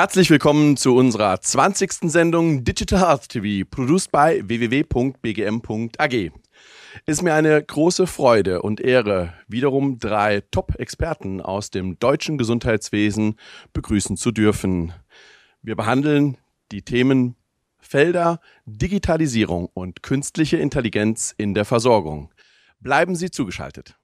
Herzlich willkommen zu unserer 20. Sendung Digital Health TV, produced by www.bgm.ag. Ist mir eine große Freude und Ehre, wiederum drei Top-Experten aus dem deutschen Gesundheitswesen begrüßen zu dürfen. Wir behandeln die Themen Felder, Digitalisierung und künstliche Intelligenz in der Versorgung. Bleiben Sie zugeschaltet.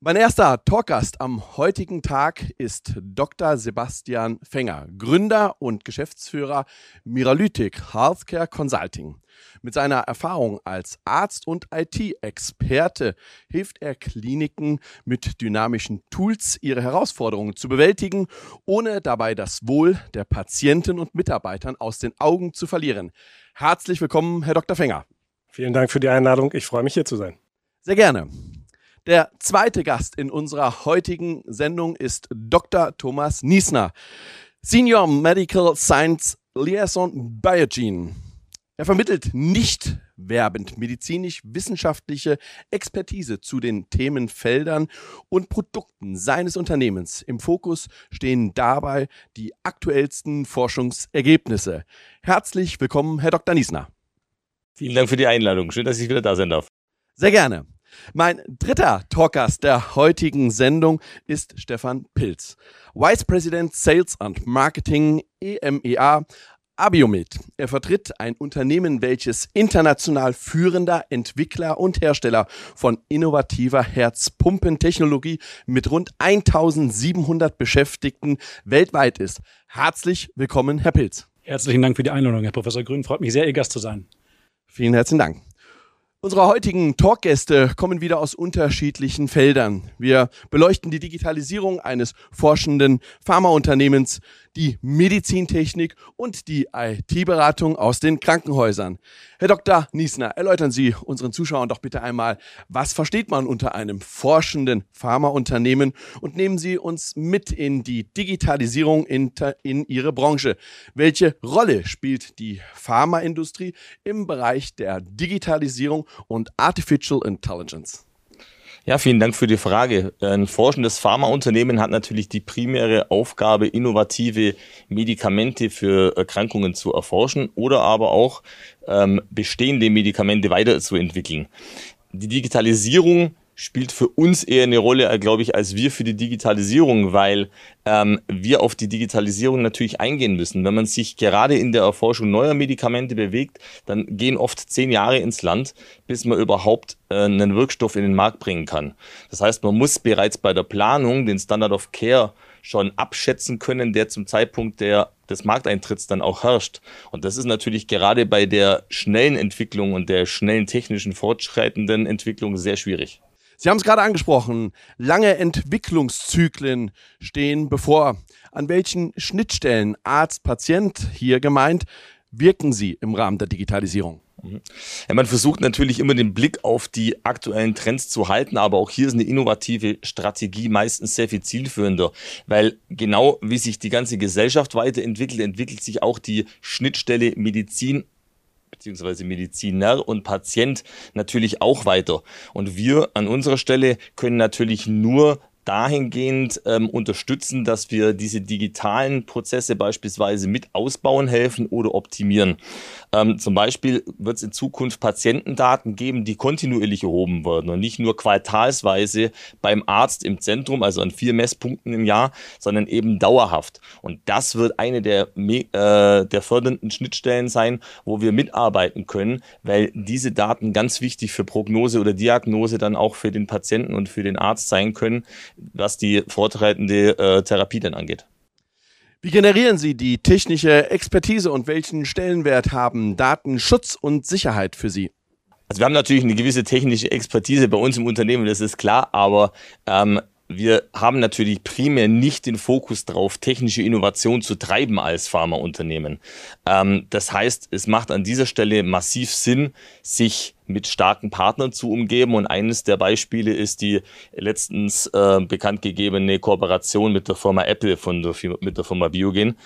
Mein erster Talkgast am heutigen Tag ist Dr. Sebastian Fenger, Gründer und Geschäftsführer Miralytic Healthcare Consulting. Mit seiner Erfahrung als Arzt und IT-Experte hilft er Kliniken mit dynamischen Tools, ihre Herausforderungen zu bewältigen, ohne dabei das Wohl der Patienten und Mitarbeitern aus den Augen zu verlieren. Herzlich willkommen, Herr Dr. Fenger. Vielen Dank für die Einladung. Ich freue mich hier zu sein. Sehr gerne. Der zweite Gast in unserer heutigen Sendung ist Dr. Thomas Niesner, Senior Medical Science Liaison Biogene. Er vermittelt nicht werbend medizinisch-wissenschaftliche Expertise zu den Themenfeldern und Produkten seines Unternehmens. Im Fokus stehen dabei die aktuellsten Forschungsergebnisse. Herzlich willkommen, Herr Dr. Niesner. Vielen Dank für die Einladung. Schön, dass ich wieder da sein darf. Sehr gerne. Mein dritter Talkgast der heutigen Sendung ist Stefan Pilz, Vice President Sales and Marketing EMEA Abiomed. Er vertritt ein Unternehmen, welches international führender Entwickler und Hersteller von innovativer Herzpumpentechnologie mit rund 1700 Beschäftigten weltweit ist. Herzlich willkommen, Herr Pilz. Herzlichen Dank für die Einladung, Herr Professor Grün. Freut mich sehr, Ihr Gast zu sein. Vielen herzlichen Dank. Unsere heutigen Talkgäste kommen wieder aus unterschiedlichen Feldern. Wir beleuchten die Digitalisierung eines forschenden Pharmaunternehmens, die Medizintechnik und die IT-Beratung aus den Krankenhäusern. Herr Dr. Niesner, erläutern Sie unseren Zuschauern doch bitte einmal, was versteht man unter einem forschenden Pharmaunternehmen und nehmen Sie uns mit in die Digitalisierung in, in Ihre Branche. Welche Rolle spielt die Pharmaindustrie im Bereich der Digitalisierung und Artificial Intelligence? Ja, vielen Dank für die Frage. Ein forschendes Pharmaunternehmen hat natürlich die primäre Aufgabe, innovative Medikamente für Erkrankungen zu erforschen oder aber auch ähm, bestehende Medikamente weiterzuentwickeln. Die Digitalisierung spielt für uns eher eine Rolle, äh, glaube ich, als wir für die Digitalisierung, weil ähm, wir auf die Digitalisierung natürlich eingehen müssen. Wenn man sich gerade in der Erforschung neuer Medikamente bewegt, dann gehen oft zehn Jahre ins Land, bis man überhaupt äh, einen Wirkstoff in den Markt bringen kann. Das heißt, man muss bereits bei der Planung den Standard of Care schon abschätzen können, der zum Zeitpunkt der, des Markteintritts dann auch herrscht. Und das ist natürlich gerade bei der schnellen Entwicklung und der schnellen technischen fortschreitenden Entwicklung sehr schwierig. Sie haben es gerade angesprochen, lange Entwicklungszyklen stehen bevor. An welchen Schnittstellen Arzt, Patient hier gemeint wirken Sie im Rahmen der Digitalisierung? Mhm. Ja, man versucht natürlich immer den Blick auf die aktuellen Trends zu halten, aber auch hier ist eine innovative Strategie meistens sehr viel zielführender, weil genau wie sich die ganze Gesellschaft weiterentwickelt, entwickelt sich auch die Schnittstelle Medizin beziehungsweise Mediziner und Patient natürlich auch weiter. Und wir an unserer Stelle können natürlich nur dahingehend ähm, unterstützen, dass wir diese digitalen Prozesse beispielsweise mit ausbauen helfen oder optimieren. Ähm, zum Beispiel wird es in Zukunft Patientendaten geben, die kontinuierlich erhoben werden und nicht nur quartalsweise beim Arzt im Zentrum, also an vier Messpunkten im Jahr, sondern eben dauerhaft. Und das wird eine der, äh, der fördernden Schnittstellen sein, wo wir mitarbeiten können, weil diese Daten ganz wichtig für Prognose oder Diagnose dann auch für den Patienten und für den Arzt sein können, was die fortschreitende äh, Therapie dann angeht. Wie generieren Sie die technische Expertise und welchen Stellenwert haben Datenschutz und Sicherheit für Sie? Also wir haben natürlich eine gewisse technische Expertise bei uns im Unternehmen, das ist klar, aber ähm, wir haben natürlich primär nicht den Fokus darauf, technische Innovation zu treiben als Pharmaunternehmen. Ähm, das heißt, es macht an dieser Stelle massiv Sinn, sich mit starken Partnern zu umgeben. Und eines der Beispiele ist die letztens äh, bekannt gegebene Kooperation mit der Firma Apple von der, mit der Firma Biogen.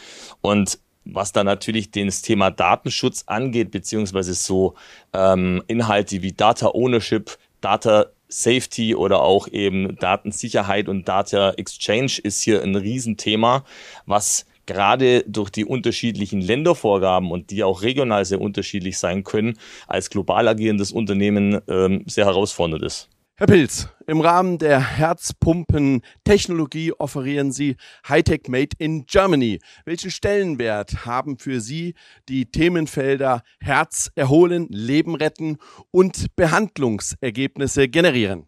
Und was dann natürlich das Thema Datenschutz angeht, beziehungsweise so ähm, Inhalte wie Data Ownership, Data Safety oder auch eben Datensicherheit und Data Exchange ist hier ein Riesenthema, was gerade durch die unterschiedlichen Ländervorgaben und die auch regional sehr unterschiedlich sein können, als global agierendes Unternehmen ähm, sehr herausfordernd ist. Herr Pilz, im Rahmen der Herzpumpen-Technologie offerieren Sie Hightech Made in Germany. Welchen Stellenwert haben für Sie die Themenfelder Herz erholen, Leben retten und Behandlungsergebnisse generieren?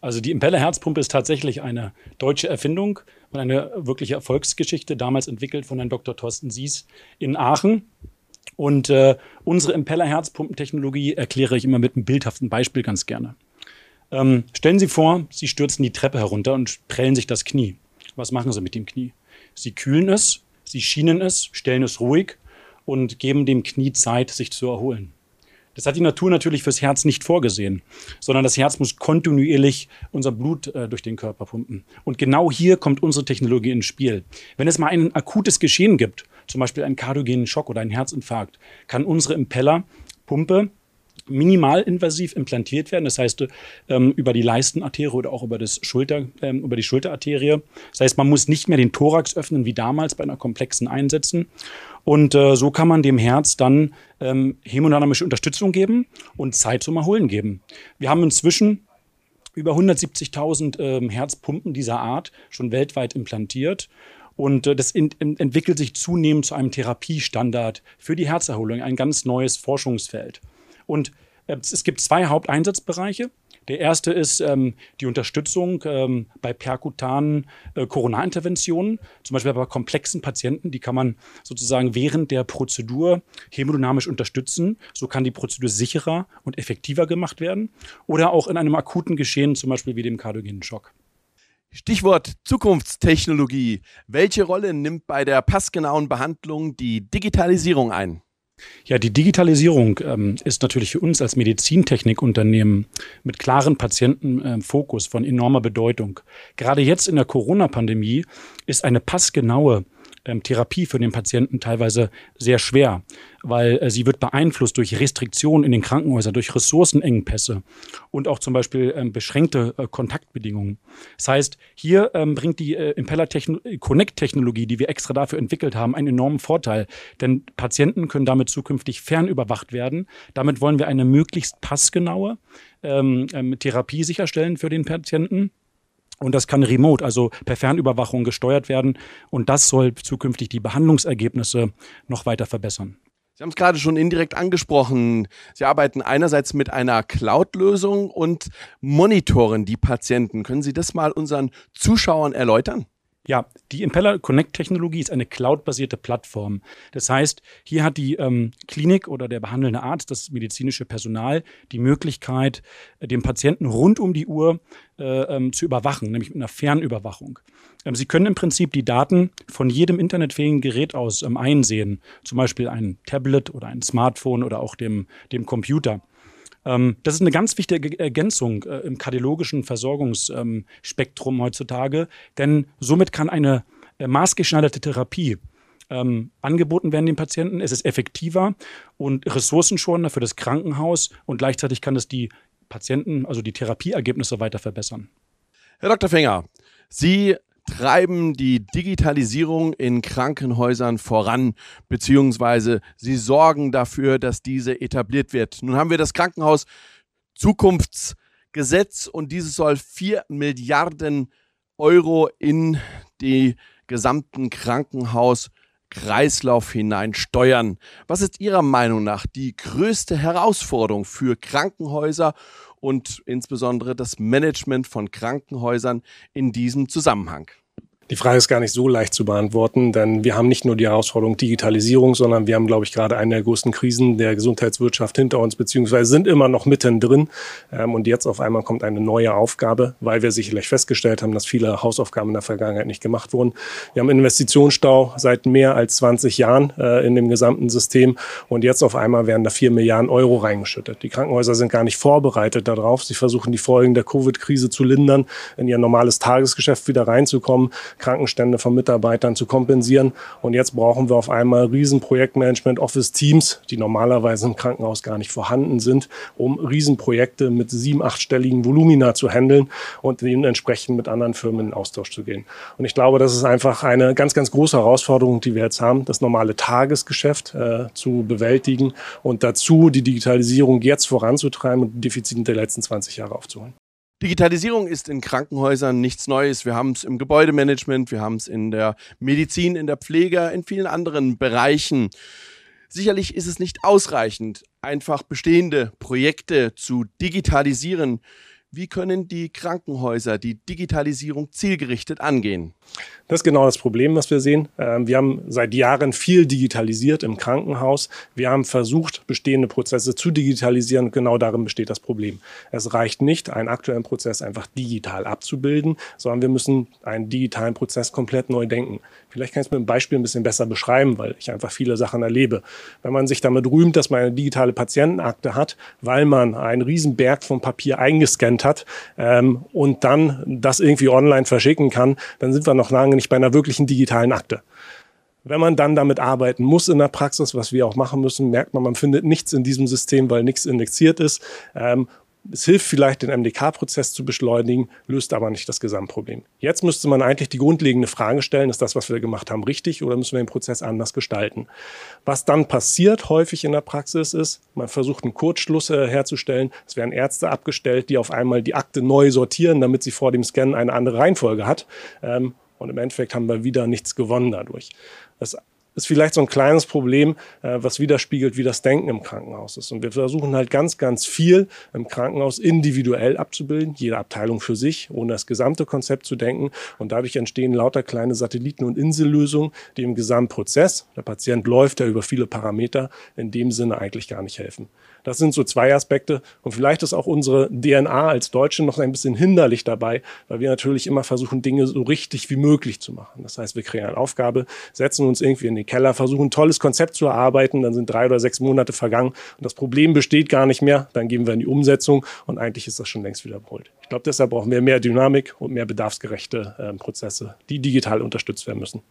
Also die Impeller Herzpumpe ist tatsächlich eine deutsche Erfindung und eine wirkliche Erfolgsgeschichte, damals entwickelt von Herrn Dr. Thorsten Sies in Aachen. Und äh, unsere Impeller Herzpumpentechnologie erkläre ich immer mit einem bildhaften Beispiel ganz gerne. Ähm, stellen Sie vor, Sie stürzen die Treppe herunter und prellen sich das Knie. Was machen Sie mit dem Knie? Sie kühlen es, Sie schienen es, stellen es ruhig und geben dem Knie Zeit, sich zu erholen. Das hat die Natur natürlich fürs Herz nicht vorgesehen, sondern das Herz muss kontinuierlich unser Blut äh, durch den Körper pumpen. Und genau hier kommt unsere Technologie ins Spiel. Wenn es mal ein akutes Geschehen gibt, zum Beispiel einen kardiogenen Schock oder einen Herzinfarkt, kann unsere Impellerpumpe minimalinvasiv implantiert werden, das heißt ähm, über die Leistenarterie oder auch über, das Schulter, ähm, über die Schulterarterie. Das heißt, man muss nicht mehr den Thorax öffnen wie damals bei einer komplexen Einsetzen. Und äh, so kann man dem Herz dann ähm, hämodynamische Unterstützung geben und Zeit zum Erholen geben. Wir haben inzwischen über 170.000 ähm, Herzpumpen dieser Art schon weltweit implantiert. Und äh, das entwickelt sich zunehmend zu einem Therapiestandard für die Herzerholung, ein ganz neues Forschungsfeld. Und äh, es gibt zwei Haupteinsatzbereiche. Der erste ist ähm, die Unterstützung ähm, bei perkutanen äh, Coronarinterventionen, zum Beispiel bei komplexen Patienten. Die kann man sozusagen während der Prozedur hemodynamisch unterstützen. So kann die Prozedur sicherer und effektiver gemacht werden. Oder auch in einem akuten Geschehen, zum Beispiel wie dem kardiogenen Schock. Stichwort Zukunftstechnologie. Welche Rolle nimmt bei der passgenauen Behandlung die Digitalisierung ein? Ja, die Digitalisierung ähm, ist natürlich für uns als Medizintechnikunternehmen mit klaren Patientenfokus äh, von enormer Bedeutung. Gerade jetzt in der Corona-Pandemie ist eine passgenaue ähm, Therapie für den Patienten teilweise sehr schwer, weil äh, sie wird beeinflusst durch Restriktionen in den Krankenhäusern, durch Ressourcenengpässe und auch zum Beispiel ähm, beschränkte äh, Kontaktbedingungen. Das heißt, hier ähm, bringt die äh, Impeller Connect-Technologie, die wir extra dafür entwickelt haben, einen enormen Vorteil, denn Patienten können damit zukünftig fernüberwacht werden. Damit wollen wir eine möglichst passgenaue ähm, ähm Therapie sicherstellen für den Patienten. Und das kann remote, also per Fernüberwachung gesteuert werden. Und das soll zukünftig die Behandlungsergebnisse noch weiter verbessern. Sie haben es gerade schon indirekt angesprochen. Sie arbeiten einerseits mit einer Cloud-Lösung und monitoren die Patienten. Können Sie das mal unseren Zuschauern erläutern? Ja, die Impeller Connect Technologie ist eine cloudbasierte Plattform. Das heißt, hier hat die ähm, Klinik oder der behandelnde Arzt, das medizinische Personal, die Möglichkeit, äh, den Patienten rund um die Uhr äh, ähm, zu überwachen, nämlich mit einer Fernüberwachung. Ähm, Sie können im Prinzip die Daten von jedem internetfähigen Gerät aus ähm, einsehen, zum Beispiel ein Tablet oder ein Smartphone oder auch dem, dem Computer. Ähm, das ist eine ganz wichtige Ergänzung äh, im kardiologischen Versorgungsspektrum heutzutage, denn somit kann eine äh, maßgeschneiderte Therapie ähm, angeboten werden den Patienten. Es ist effektiver und ressourcenschonender für das Krankenhaus und gleichzeitig kann es die Patienten, also die Therapieergebnisse weiter verbessern. Herr Dr. Fenger, Sie treiben die Digitalisierung in Krankenhäusern voran, beziehungsweise sie sorgen dafür, dass diese etabliert wird. Nun haben wir das Krankenhaus Zukunftsgesetz und dieses soll 4 Milliarden Euro in die gesamten Krankenhauskreislauf hinein steuern. Was ist Ihrer Meinung nach die größte Herausforderung für Krankenhäuser und insbesondere das Management von Krankenhäusern in diesem Zusammenhang? Die Frage ist gar nicht so leicht zu beantworten, denn wir haben nicht nur die Herausforderung Digitalisierung, sondern wir haben, glaube ich, gerade eine der größten Krisen der Gesundheitswirtschaft hinter uns, beziehungsweise sind immer noch mittendrin. Ähm, und jetzt auf einmal kommt eine neue Aufgabe, weil wir sicherlich festgestellt haben, dass viele Hausaufgaben in der Vergangenheit nicht gemacht wurden. Wir haben Investitionsstau seit mehr als 20 Jahren äh, in dem gesamten System und jetzt auf einmal werden da vier Milliarden Euro reingeschüttet. Die Krankenhäuser sind gar nicht vorbereitet darauf. Sie versuchen die Folgen der Covid-Krise zu lindern, in ihr normales Tagesgeschäft wieder reinzukommen. Krankenstände von Mitarbeitern zu kompensieren. Und jetzt brauchen wir auf einmal riesen Projektmanagement Office Teams, die normalerweise im Krankenhaus gar nicht vorhanden sind, um Riesenprojekte mit sieben, achtstelligen Volumina zu handeln und dementsprechend mit anderen Firmen in Austausch zu gehen. Und ich glaube, das ist einfach eine ganz, ganz große Herausforderung, die wir jetzt haben, das normale Tagesgeschäft äh, zu bewältigen und dazu die Digitalisierung jetzt voranzutreiben und die Defizite der letzten 20 Jahre aufzuholen. Digitalisierung ist in Krankenhäusern nichts Neues. Wir haben es im Gebäudemanagement, wir haben es in der Medizin, in der Pflege, in vielen anderen Bereichen. Sicherlich ist es nicht ausreichend, einfach bestehende Projekte zu digitalisieren. Wie können die Krankenhäuser die Digitalisierung zielgerichtet angehen? Das ist genau das Problem, was wir sehen. Ähm, wir haben seit Jahren viel digitalisiert im Krankenhaus. Wir haben versucht, bestehende Prozesse zu digitalisieren. Genau darin besteht das Problem. Es reicht nicht, einen aktuellen Prozess einfach digital abzubilden, sondern wir müssen einen digitalen Prozess komplett neu denken. Vielleicht kann ich es mit einem Beispiel ein bisschen besser beschreiben, weil ich einfach viele Sachen erlebe. Wenn man sich damit rühmt, dass man eine digitale Patientenakte hat, weil man einen riesen Berg von Papier eingescannt hat ähm, und dann das irgendwie online verschicken kann, dann sind wir noch lange nicht bei einer wirklichen digitalen Akte. Wenn man dann damit arbeiten muss in der Praxis, was wir auch machen müssen, merkt man, man findet nichts in diesem System, weil nichts indexiert ist. Ähm, es hilft vielleicht, den MDK-Prozess zu beschleunigen, löst aber nicht das Gesamtproblem. Jetzt müsste man eigentlich die grundlegende Frage stellen, ist das, was wir gemacht haben, richtig oder müssen wir den Prozess anders gestalten? Was dann passiert häufig in der Praxis ist, man versucht einen Kurzschluss äh, herzustellen. Es werden Ärzte abgestellt, die auf einmal die Akte neu sortieren, damit sie vor dem Scannen eine andere Reihenfolge hat. Ähm, und im Endeffekt haben wir wieder nichts gewonnen dadurch. Das ist vielleicht so ein kleines Problem, äh, was widerspiegelt, wie das Denken im Krankenhaus ist. Und wir versuchen halt ganz, ganz viel im Krankenhaus individuell abzubilden, jede Abteilung für sich, ohne das gesamte Konzept zu denken. Und dadurch entstehen lauter kleine Satelliten- und Insellösungen, die im Gesamtprozess, der Patient läuft ja über viele Parameter, in dem Sinne eigentlich gar nicht helfen. Das sind so zwei Aspekte. Und vielleicht ist auch unsere DNA als Deutsche noch ein bisschen hinderlich dabei, weil wir natürlich immer versuchen, Dinge so richtig wie möglich zu machen. Das heißt, wir kriegen eine Aufgabe, setzen uns irgendwie in den Keller, versuchen ein tolles Konzept zu erarbeiten, dann sind drei oder sechs Monate vergangen und das Problem besteht gar nicht mehr. Dann gehen wir in die Umsetzung und eigentlich ist das schon längst wiederholt. Ich glaube, deshalb brauchen wir mehr Dynamik und mehr bedarfsgerechte äh, Prozesse, die digital unterstützt werden müssen.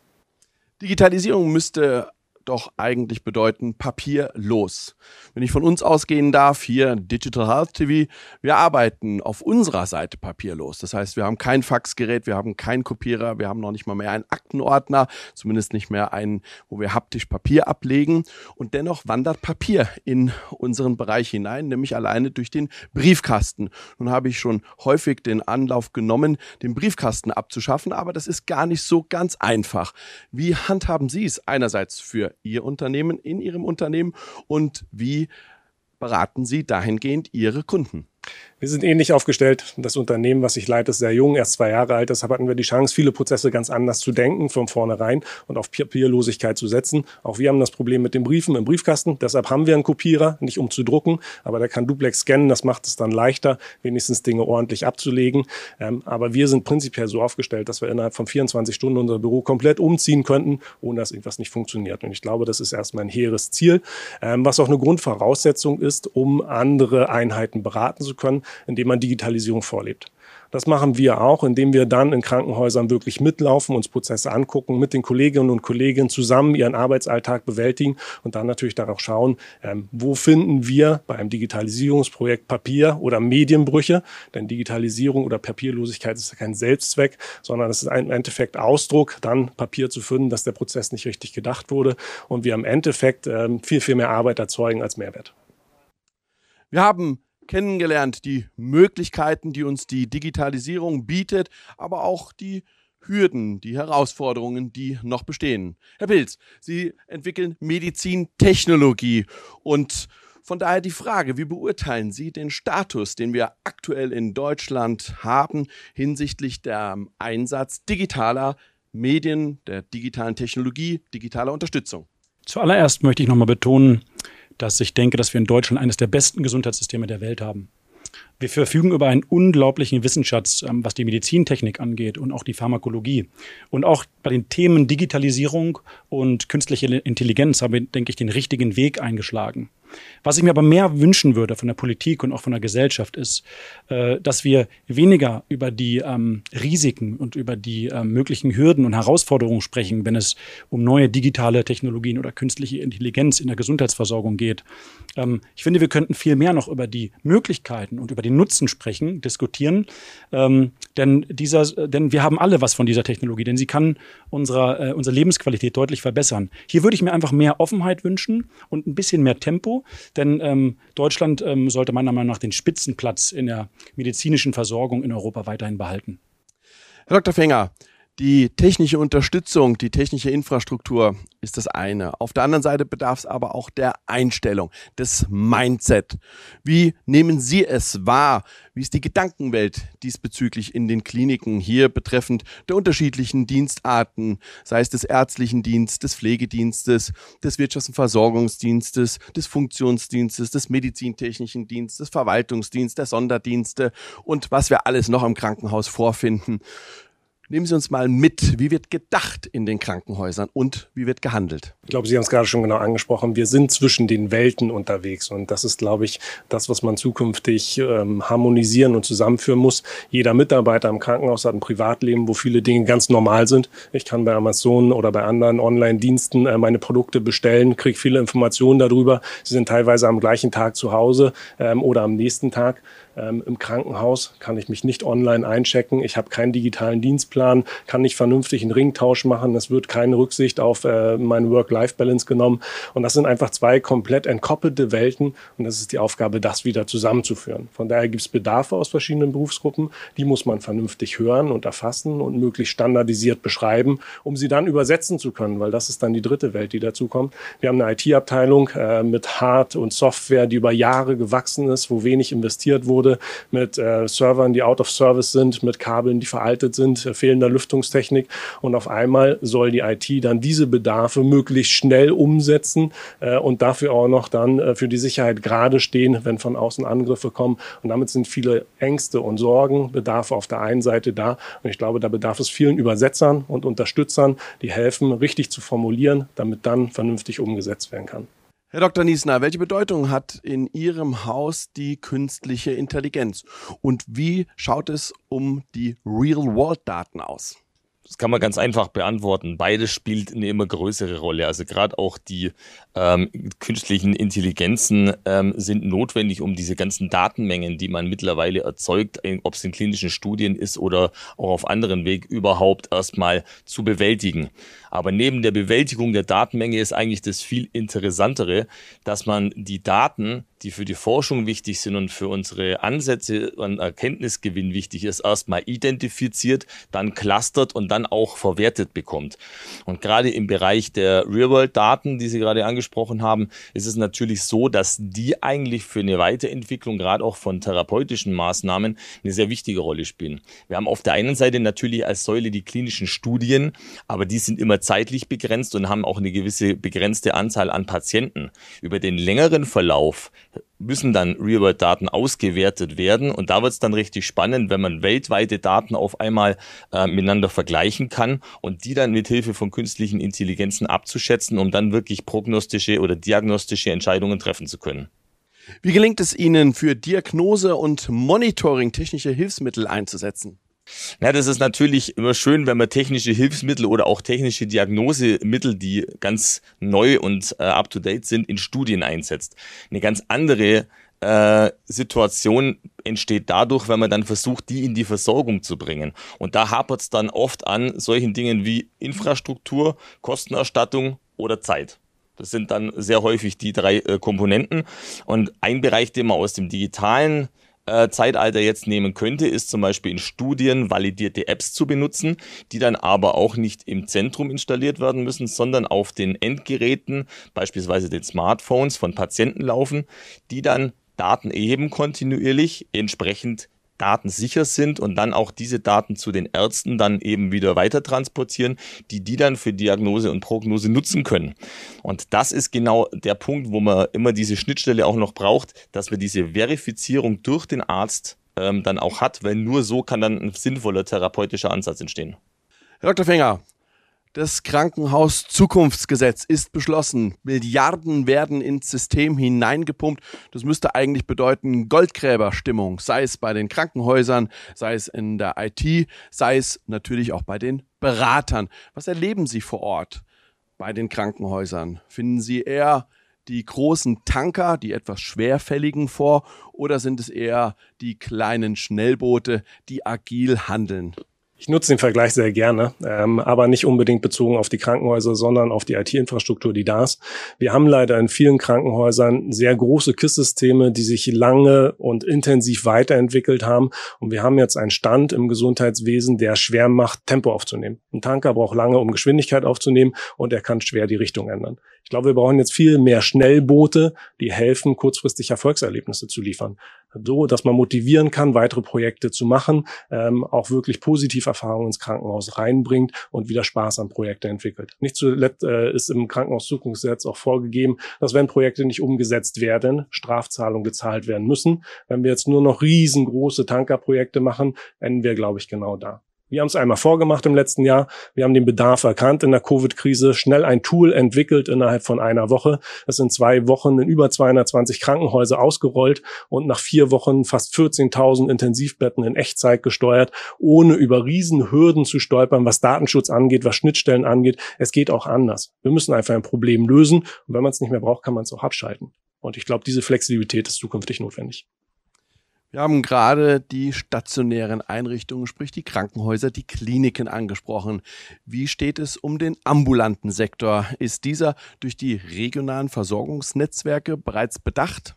Digitalisierung müsste doch eigentlich bedeuten papierlos. Wenn ich von uns ausgehen darf, hier Digital Health TV, wir arbeiten auf unserer Seite papierlos. Das heißt, wir haben kein Faxgerät, wir haben keinen Kopierer, wir haben noch nicht mal mehr einen Aktenordner, zumindest nicht mehr einen, wo wir haptisch Papier ablegen. Und dennoch wandert Papier in unseren Bereich hinein, nämlich alleine durch den Briefkasten. Nun habe ich schon häufig den Anlauf genommen, den Briefkasten abzuschaffen, aber das ist gar nicht so ganz einfach. Wie handhaben Sie es einerseits für Ihr Unternehmen in Ihrem Unternehmen und wie beraten Sie dahingehend Ihre Kunden? Wir sind ähnlich aufgestellt. Das Unternehmen, was ich leite, ist sehr jung, erst zwei Jahre alt. Deshalb hatten wir die Chance, viele Prozesse ganz anders zu denken, von vornherein und auf Papierlosigkeit zu setzen. Auch wir haben das Problem mit den Briefen im Briefkasten. Deshalb haben wir einen Kopierer, nicht um zu drucken, aber der kann Duplex scannen. Das macht es dann leichter, wenigstens Dinge ordentlich abzulegen. Ähm, aber wir sind prinzipiell so aufgestellt, dass wir innerhalb von 24 Stunden unser Büro komplett umziehen könnten, ohne dass irgendwas nicht funktioniert. Und ich glaube, das ist erstmal ein hehres Ziel, ähm, was auch eine Grundvoraussetzung ist, um andere Einheiten beraten zu können indem man Digitalisierung vorlebt. Das machen wir auch, indem wir dann in Krankenhäusern wirklich mitlaufen, uns Prozesse angucken, mit den Kolleginnen und Kollegen zusammen ihren Arbeitsalltag bewältigen und dann natürlich darauf schauen, ähm, wo finden wir bei einem Digitalisierungsprojekt Papier oder Medienbrüche. Denn Digitalisierung oder Papierlosigkeit ist ja kein Selbstzweck, sondern es ist im Endeffekt Ausdruck, dann Papier zu finden, dass der Prozess nicht richtig gedacht wurde und wir im Endeffekt ähm, viel, viel mehr Arbeit erzeugen als Mehrwert. Wir haben kennengelernt, die Möglichkeiten, die uns die Digitalisierung bietet, aber auch die Hürden, die Herausforderungen, die noch bestehen. Herr Pilz, Sie entwickeln Medizintechnologie und von daher die Frage, wie beurteilen Sie den Status, den wir aktuell in Deutschland haben hinsichtlich der Einsatz digitaler Medien, der digitalen Technologie, digitaler Unterstützung? Zuallererst möchte ich nochmal betonen, dass ich denke, dass wir in Deutschland eines der besten Gesundheitssysteme der Welt haben. Wir verfügen über einen unglaublichen Wissensschatz, ähm, was die Medizintechnik angeht und auch die Pharmakologie. Und auch bei den Themen Digitalisierung und künstliche Intelligenz haben wir, denke ich, den richtigen Weg eingeschlagen. Was ich mir aber mehr wünschen würde von der Politik und auch von der Gesellschaft ist, äh, dass wir weniger über die ähm, Risiken und über die ähm, möglichen Hürden und Herausforderungen sprechen, wenn es um neue digitale Technologien oder künstliche Intelligenz in der Gesundheitsversorgung geht. Ähm, ich finde, wir könnten viel mehr noch über die Möglichkeiten und über den Nutzen sprechen, diskutieren, denn dieser, denn wir haben alle was von dieser Technologie, denn sie kann unserer, äh, unsere Lebensqualität deutlich verbessern. Hier würde ich mir einfach mehr Offenheit wünschen und ein bisschen mehr Tempo, denn ähm, Deutschland ähm, sollte meiner Meinung nach den Spitzenplatz in der medizinischen Versorgung in Europa weiterhin behalten. Herr Dr. Fenger, die technische Unterstützung, die technische Infrastruktur ist das eine. Auf der anderen Seite bedarf es aber auch der Einstellung, des Mindset. Wie nehmen Sie es wahr? Wie ist die Gedankenwelt diesbezüglich in den Kliniken hier betreffend der unterschiedlichen Dienstarten, sei es des ärztlichen Dienstes, des Pflegedienstes, des Wirtschafts- und Versorgungsdienstes, des Funktionsdienstes, des medizintechnischen Dienstes, des Verwaltungsdienstes, der Sonderdienste und was wir alles noch im Krankenhaus vorfinden? Nehmen Sie uns mal mit, wie wird gedacht in den Krankenhäusern und wie wird gehandelt? Ich glaube, Sie haben es gerade schon genau angesprochen. Wir sind zwischen den Welten unterwegs und das ist, glaube ich, das, was man zukünftig ähm, harmonisieren und zusammenführen muss. Jeder Mitarbeiter im Krankenhaus hat ein Privatleben, wo viele Dinge ganz normal sind. Ich kann bei Amazon oder bei anderen Online-Diensten äh, meine Produkte bestellen, kriege viele Informationen darüber. Sie sind teilweise am gleichen Tag zu Hause ähm, oder am nächsten Tag. Ähm, Im Krankenhaus kann ich mich nicht online einchecken. Ich habe keinen digitalen Dienstplan, kann nicht vernünftig einen Ringtausch machen. Es wird keine Rücksicht auf äh, meine Work-Life-Balance genommen. Und das sind einfach zwei komplett entkoppelte Welten. Und das ist die Aufgabe, das wieder zusammenzuführen. Von daher gibt es Bedarfe aus verschiedenen Berufsgruppen. Die muss man vernünftig hören und erfassen und möglichst standardisiert beschreiben, um sie dann übersetzen zu können, weil das ist dann die dritte Welt, die dazu kommt. Wir haben eine IT-Abteilung äh, mit Hard- und Software, die über Jahre gewachsen ist, wo wenig investiert wurde wurde, mit äh, Servern, die out of service sind, mit Kabeln, die veraltet sind, äh, fehlender Lüftungstechnik. Und auf einmal soll die IT dann diese Bedarfe möglichst schnell umsetzen äh, und dafür auch noch dann äh, für die Sicherheit gerade stehen, wenn von außen Angriffe kommen. Und damit sind viele Ängste und Sorgen, Bedarfe auf der einen Seite da. Und ich glaube, da bedarf es vielen Übersetzern und Unterstützern, die helfen, richtig zu formulieren, damit dann vernünftig umgesetzt werden kann. Herr Dr. Niesner, welche Bedeutung hat in Ihrem Haus die künstliche Intelligenz? Und wie schaut es um die Real-World-Daten aus? Das kann man ganz einfach beantworten. Beides spielt eine immer größere Rolle. Also gerade auch die ähm, künstlichen Intelligenzen ähm, sind notwendig, um diese ganzen Datenmengen, die man mittlerweile erzeugt, ob es in klinischen Studien ist oder auch auf anderen Weg, überhaupt erstmal zu bewältigen. Aber neben der Bewältigung der Datenmenge ist eigentlich das viel interessantere, dass man die Daten, die für die Forschung wichtig sind und für unsere Ansätze an Erkenntnisgewinn wichtig ist, erstmal identifiziert, dann clustert und dann auch verwertet bekommt. Und gerade im Bereich der Real-World-Daten, die Sie gerade angesprochen haben, ist es natürlich so, dass die eigentlich für eine Weiterentwicklung, gerade auch von therapeutischen Maßnahmen, eine sehr wichtige Rolle spielen. Wir haben auf der einen Seite natürlich als Säule die klinischen Studien, aber die sind immer zeitlich begrenzt und haben auch eine gewisse begrenzte Anzahl an Patienten. Über den längeren Verlauf müssen dann Real-World-Daten ausgewertet werden. Und da wird es dann richtig spannend, wenn man weltweite Daten auf einmal äh, miteinander vergleichen kann und die dann mit Hilfe von künstlichen Intelligenzen abzuschätzen, um dann wirklich prognostische oder diagnostische Entscheidungen treffen zu können. Wie gelingt es Ihnen, für Diagnose und Monitoring technische Hilfsmittel einzusetzen? Ja, das ist natürlich immer schön, wenn man technische Hilfsmittel oder auch technische Diagnosemittel, die ganz neu und äh, up-to-date sind, in Studien einsetzt. Eine ganz andere äh, Situation entsteht dadurch, wenn man dann versucht, die in die Versorgung zu bringen. Und da hapert es dann oft an solchen Dingen wie Infrastruktur, Kostenerstattung oder Zeit. Das sind dann sehr häufig die drei äh, Komponenten. Und ein Bereich, den man aus dem digitalen äh, Zeitalter jetzt nehmen könnte, ist zum Beispiel in Studien validierte Apps zu benutzen, die dann aber auch nicht im Zentrum installiert werden müssen, sondern auf den Endgeräten, beispielsweise den Smartphones von Patienten laufen, die dann Daten erheben kontinuierlich, entsprechend datensicher sind und dann auch diese Daten zu den Ärzten dann eben wieder weiter transportieren, die die dann für Diagnose und Prognose nutzen können. Und das ist genau der Punkt, wo man immer diese Schnittstelle auch noch braucht, dass wir diese Verifizierung durch den Arzt ähm, dann auch hat, weil nur so kann dann ein sinnvoller therapeutischer Ansatz entstehen. Herr Dr. Fenger, Das Krankenhaus-Zukunftsgesetz ist beschlossen. Milliarden werden ins System hineingepumpt. Das müsste eigentlich bedeuten Goldgräberstimmung, sei es bei den Krankenhäusern, sei es in der IT, sei es natürlich auch bei den Beratern. Was erleben Sie vor Ort bei den Krankenhäusern? Finden Sie eher die großen Tanker, die etwas schwerfälligen vor, oder sind es eher die kleinen Schnellboote, die agil handeln? Ich nutze den Vergleich sehr gerne, ähm, aber nicht unbedingt bezogen auf die Krankenhäuser, sondern auf die IT-Infrastruktur, die da ist. Wir haben leider in vielen Krankenhäusern sehr große KISS-Systeme, die sich lange und intensiv weiterentwickelt haben. Und wir haben jetzt einen Stand im Gesundheitswesen, der schwer macht, Tempo aufzunehmen. Ein Tanker braucht lange, um Geschwindigkeit aufzunehmen und er kann schwer die Richtung ändern. Ich glaube, wir brauchen jetzt viel mehr Schnellboote, die helfen, kurzfristig Erfolgserlebnisse zu liefern. So, dass man motivieren kann, weitere Projekte zu machen, ähm, auch wirklich positiv Erfahrungen ins Krankenhaus reinbringt und wieder Spaß an Projekte entwickelt. Nicht zuletzt äh, ist im Krankenhauszukunftsgesetz auch vorgegeben, dass wenn Projekte nicht umgesetzt werden, Strafzahlungen gezahlt werden müssen. Wenn wir jetzt nur noch riesengroße Tankerprojekte machen, enden wir, glaube ich, genau da. Wir haben es einmal vorgemacht im letzten Jahr. Wir haben den Bedarf erkannt in der Covid-Krise, schnell ein Tool entwickelt innerhalb von einer Woche. Es sind zwei Wochen in über 220 Krankenhäuser ausgerollt und nach vier Wochen fast 14.000 Intensivbetten in Echtzeit gesteuert, ohne über Riesenhürden zu stolpern, was Datenschutz angeht, was Schnittstellen angeht. Es geht auch anders. Wir müssen einfach ein Problem lösen und wenn man es nicht mehr braucht, kann man es auch abschalten. Und ich glaube, diese Flexibilität ist zukünftig notwendig. Wir haben gerade die stationären Einrichtungen, sprich die Krankenhäuser, die Kliniken angesprochen. Wie steht es um den ambulanten Sektor? Ist dieser durch die regionalen Versorgungsnetzwerke bereits bedacht?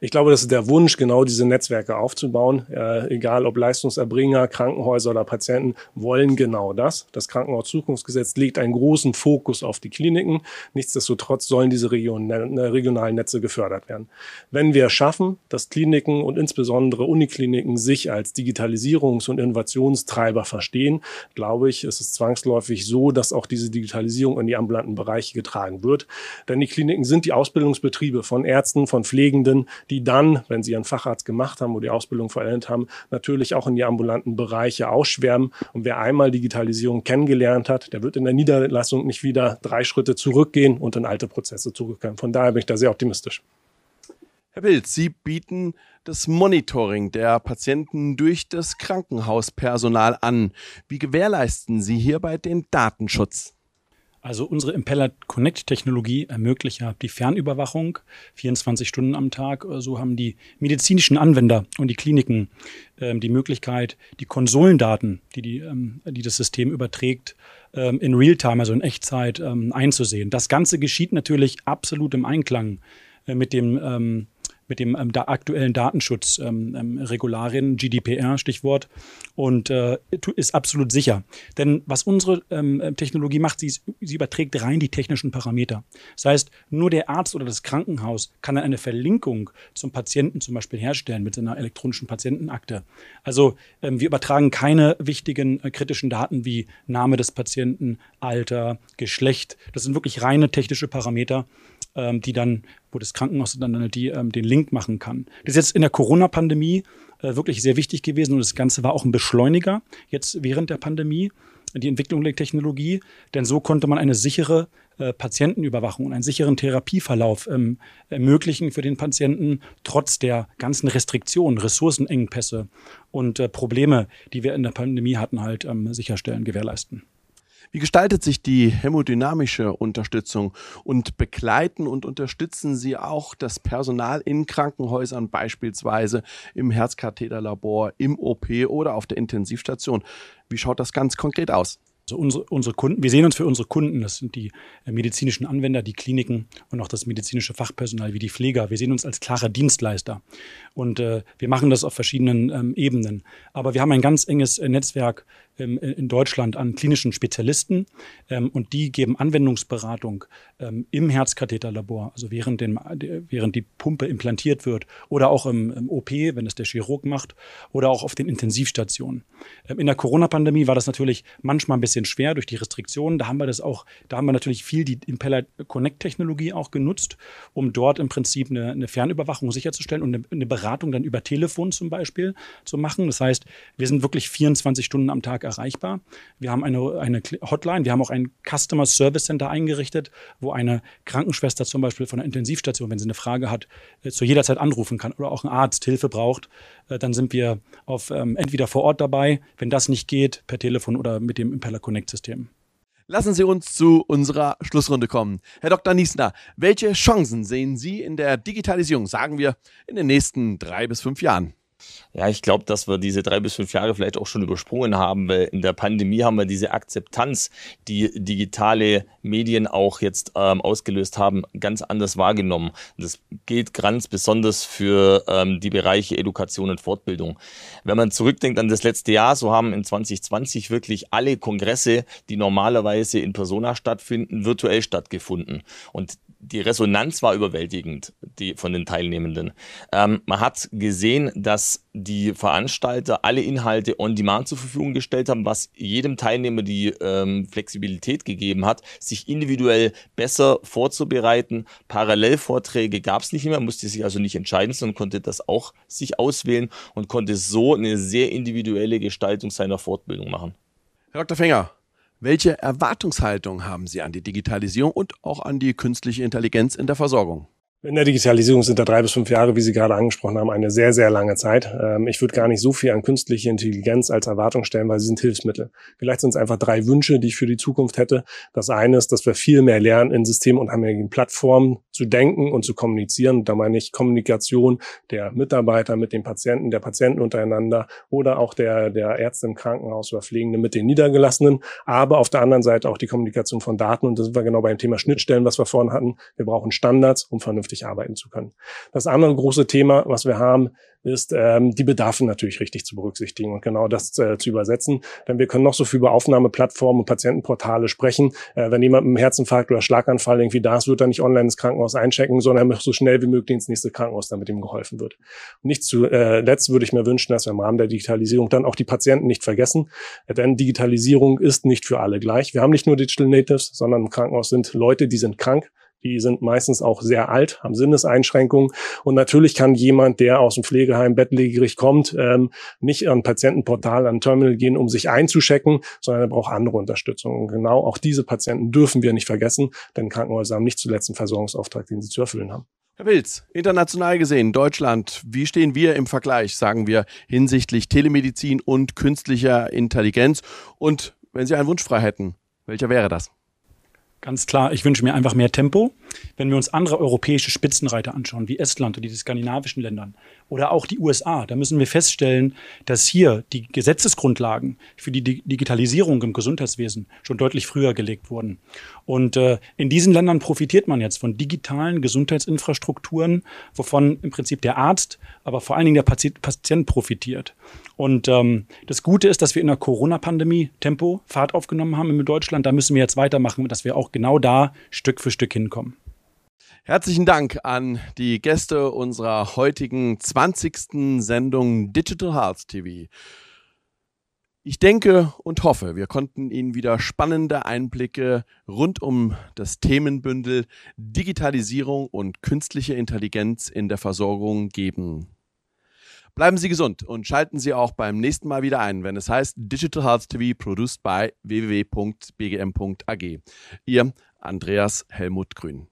Ich glaube, das ist der Wunsch, genau diese Netzwerke aufzubauen. Äh, egal ob Leistungserbringer, Krankenhäuser oder Patienten wollen genau das. Das Krankenhauszukunftsgesetz legt einen großen Fokus auf die Kliniken. Nichtsdestotrotz sollen diese Region, ne, regionalen Netze gefördert werden. Wenn wir schaffen, dass Kliniken und insbesondere Unikliniken sich als Digitalisierungs- und Innovationstreiber verstehen, glaube ich, ist es zwangsläufig so, dass auch diese Digitalisierung in die ambulanten Bereiche getragen wird. Denn die Kliniken sind die Ausbildungsbetriebe von Ärzten, von Pflegenden, Patienten, die dann, wenn sie ihren Facharzt gemacht haben oder die Ausbildung vollendet haben, natürlich auch in die ambulanten Bereiche ausschwärmen. Und wer einmal Digitalisierung kennengelernt hat, der wird in der Niederlassung nicht wieder drei Schritte zurückgehen und in alte Prozesse zurückkehren. Von daher bin ich da sehr optimistisch. Herr Wild, Sie bieten das Monitoring der Patienten durch das Krankenhauspersonal an. Wie gewährleisten Sie hierbei den Datenschutz? Also unsere Impeller Connect Technologie ermöglicht ja die Fernüberwachung 24 Stunden am Tag. So haben die medizinischen Anwender und die Kliniken ähm, die Möglichkeit, die Konsolendaten, die, die, ähm, die das System überträgt, ähm, in Realtime, also in Echtzeit ähm, einzusehen. Das Ganze geschieht natürlich absolut im Einklang äh, mit dem ähm, mit dem ähm, da aktuellen Datenschutzregularien, ähm, ähm GDPR Stichwort, und äh, ist absolut sicher. Denn was unsere ähm, Technologie macht, sie, sie überträgt rein die technischen Parameter. Das heißt, nur der Arzt oder das Krankenhaus kann dann eine Verlinkung zum Patienten zum Beispiel herstellen mit einer elektronischen Patientenakte. Also ähm, wir übertragen keine wichtigen äh, kritischen Daten wie Name des Patienten, Alter, Geschlecht. Das sind wirklich reine technische Parameter ähm, die dann, wo das Krankenhaus dann die, ähm, den Link machen kann. Das ist jetzt in der Corona-Pandemie äh, wirklich sehr wichtig gewesen und das Ganze war auch ein Beschleuniger jetzt während der Pandemie, die Entwicklung der Technologie, denn so konnte man eine sichere äh, Patientenüberwachung und einen sicheren Therapieverlauf ähm, ermöglichen für den Patienten, trotz der ganzen Restriktionen, Ressourcenengpässe und äh, Probleme, die wir in der Pandemie hatten, halt ähm, sicherstellen, gewährleisten. Wie gestaltet sich die hämodynamische Unterstützung und begleiten und unterstützen Sie auch das Personal in Krankenhäusern, beispielsweise im Herzkatheterlabor, im OP oder auf der Intensivstation? Wie schaut das ganz konkret aus? Also unsere, unsere Kunden, wir sehen uns für unsere Kunden, das sind die äh, medizinischen Anwender, die Kliniken und auch das medizinische Fachpersonal wie die Pfleger. Wir sehen uns als klarer Dienstleister und äh, wir machen das auf verschiedenen ähm, Ebenen. Aber wir haben ein ganz enges äh, Netzwerk in Deutschland an klinischen Spezialisten ähm, und die geben Anwendungsberatung ähm, im Herzkatheterlabor, also während, den, während die Pumpe implantiert wird oder auch im, im OP, wenn es der Chirurg macht oder auch auf den Intensivstationen. Ähm, in der Corona-Pandemie war das natürlich manchmal ein bisschen schwer durch die Restriktionen. Da haben wir das auch, da haben wir natürlich viel die Impeller Connect Technologie auch genutzt, um dort im Prinzip eine, eine Fernüberwachung sicherzustellen und eine, eine, Beratung dann über Telefon zum Beispiel zu machen. Das heißt, wir sind wirklich 24 Stunden am Tag erreichbar. Wir haben eine, eine Hotline, wir haben auch ein Customer Service Center eingerichtet, wo eine Krankenschwester zum Beispiel von der Intensivstation, wenn sie eine Frage hat, äh, zu jeder Zeit anrufen kann oder auch ein Arzt Hilfe braucht. Äh, dann sind wir auf, ähm, entweder vor Ort dabei, wenn das nicht geht, per Telefon oder mit dem Impeller Connect System. Lassen Sie uns zu unserer Schlussrunde kommen. Herr Dr. Niesner, welche Chancen sehen Sie in der Digitalisierung, sagen wir, in den nächsten drei bis fünf Jahren? Ja, ich glaube, dass wir diese drei bis fünf Jahre vielleicht auch schon übersprungen haben, weil in der Pandemie haben wir diese Akzeptanz, die digitale Medien auch jetzt ähm, ausgelöst haben, ganz anders wahrgenommen. Das gilt ganz besonders für ähm, die Bereiche Education und Fortbildung. Wenn man zurückdenkt an das letzte Jahr, so haben in 2020 wirklich alle Kongresse, die normalerweise in Persona stattfinden, virtuell stattgefunden. Und die Resonanz war überwältigend die, von den Teilnehmenden. Ähm, man hat gesehen, dass die Veranstalter alle Inhalte on demand zur Verfügung gestellt haben, was jedem Teilnehmer die ähm, Flexibilität gegeben hat, sich individuell besser vorzubereiten. Parallelvorträge gab es nicht mehr, musste sich also nicht entscheiden, sondern konnte das auch sich auswählen und konnte so eine sehr individuelle Gestaltung seiner Fortbildung machen. Herr Dr. Fenger, welche Erwartungshaltung haben Sie an die Digitalisierung und auch an die künstliche Intelligenz in der Versorgung? In der Digitalisierung sind da drei bis fünf Jahre, wie Sie gerade angesprochen haben, eine sehr, sehr lange Zeit. Ähm, ich würde gar nicht so viel an künstliche Intelligenz als Erwartung stellen, weil sie sind Hilfsmittel. Vielleicht sind es einfach drei Wünsche, die ich für die Zukunft hätte. Das eine ist, dass wir viel mehr lernen, in systemunabhängigen Plattformen zu denken und zu kommunizieren. Da meine ich Kommunikation der Mitarbeiter mit den Patienten, der Patienten untereinander oder auch der, der Ärzte im Krankenhaus oder Pflegende mit den Niedergelassenen. Aber auf der anderen Seite auch die Kommunikation von Daten. Und da sind wir genau beim Thema Schnittstellen, was wir vorhin hatten. Wir brauchen Standards, um vernünftig vernünftig arbeiten zu können. Das andere große Thema, was wir haben, ist, ähm, die Bedarfe natürlich richtig zu berücksichtigen und genau das äh, zu übersetzen. Denn wir können noch so viel über Aufnahmeplattformen und Patientenportale sprechen. Äh, wenn jemand mit einem Herzinfarkt oder Schlaganfall irgendwie da ist, wird er nicht online ins Krankenhaus einchecken, sondern er möchte so schnell wie möglich ins nächste Krankenhaus, damit ihm geholfen wird. Und nicht zuletzt äh, würde ich mir wünschen, dass wir im Rahmen der Digitalisierung dann auch die Patienten nicht vergessen. Denn Digitalisierung ist nicht für alle gleich. Wir haben nicht nur Digital Natives, sondern im Krankenhaus sind Leute, die sind krank, die sind meistens auch sehr alt, haben Sinneseinschränkungen. Und natürlich kann jemand, der aus dem Pflegeheim bettlägerig kommt, ähm, nicht an Patientenportal, an Terminal gehen, um sich einzuschecken, sondern er braucht andere Unterstützung. Und genau auch diese Patienten dürfen wir nicht vergessen, denn Krankenhäuser haben nicht zuletzt einen Versorgungsauftrag, den sie zu erfüllen haben. Herr Wilz, international gesehen, Deutschland, wie stehen wir im Vergleich, sagen wir, hinsichtlich Telemedizin und künstlicher Intelligenz? Und wenn Sie einen Wunsch frei hätten, welcher wäre das? Ganz klar, ich wünsche mir einfach mehr Tempo. Wenn wir uns andere europäische Spitzenreiter anschauen, wie Estland oder die skandinavischen Ländern oder auch die USA, da müssen wir feststellen, dass hier die Gesetzesgrundlagen für die Digitalisierung im Gesundheitswesen schon deutlich früher gelegt wurden. Und äh, in diesen Ländern profitiert man jetzt von digitalen Gesundheitsinfrastrukturen, wovon im Prinzip der Arzt, aber vor allen Dingen der Patient, Patient profitiert. Und ähm, das Gute ist, dass wir in der Corona-Pandemie Tempo, Fahrt aufgenommen haben in Deutschland. Da müssen wir jetzt weitermachen, dass wir auch genau da Stück für Stück hinkommen. Herzlichen Dank an die Gäste unserer heutigen 20. Sendung Digital Health TV. Ich denke und hoffe, wir konnten Ihnen wieder spannende Einblicke rund um das Themenbündel Digitalisierung und künstliche Intelligenz in der Versorgung geben. Bleiben Sie gesund und schalten Sie auch beim nächsten Mal wieder ein, wenn es heißt Digital Health TV produced by www.bgm.ag. Ihr Andreas Helmut Grün.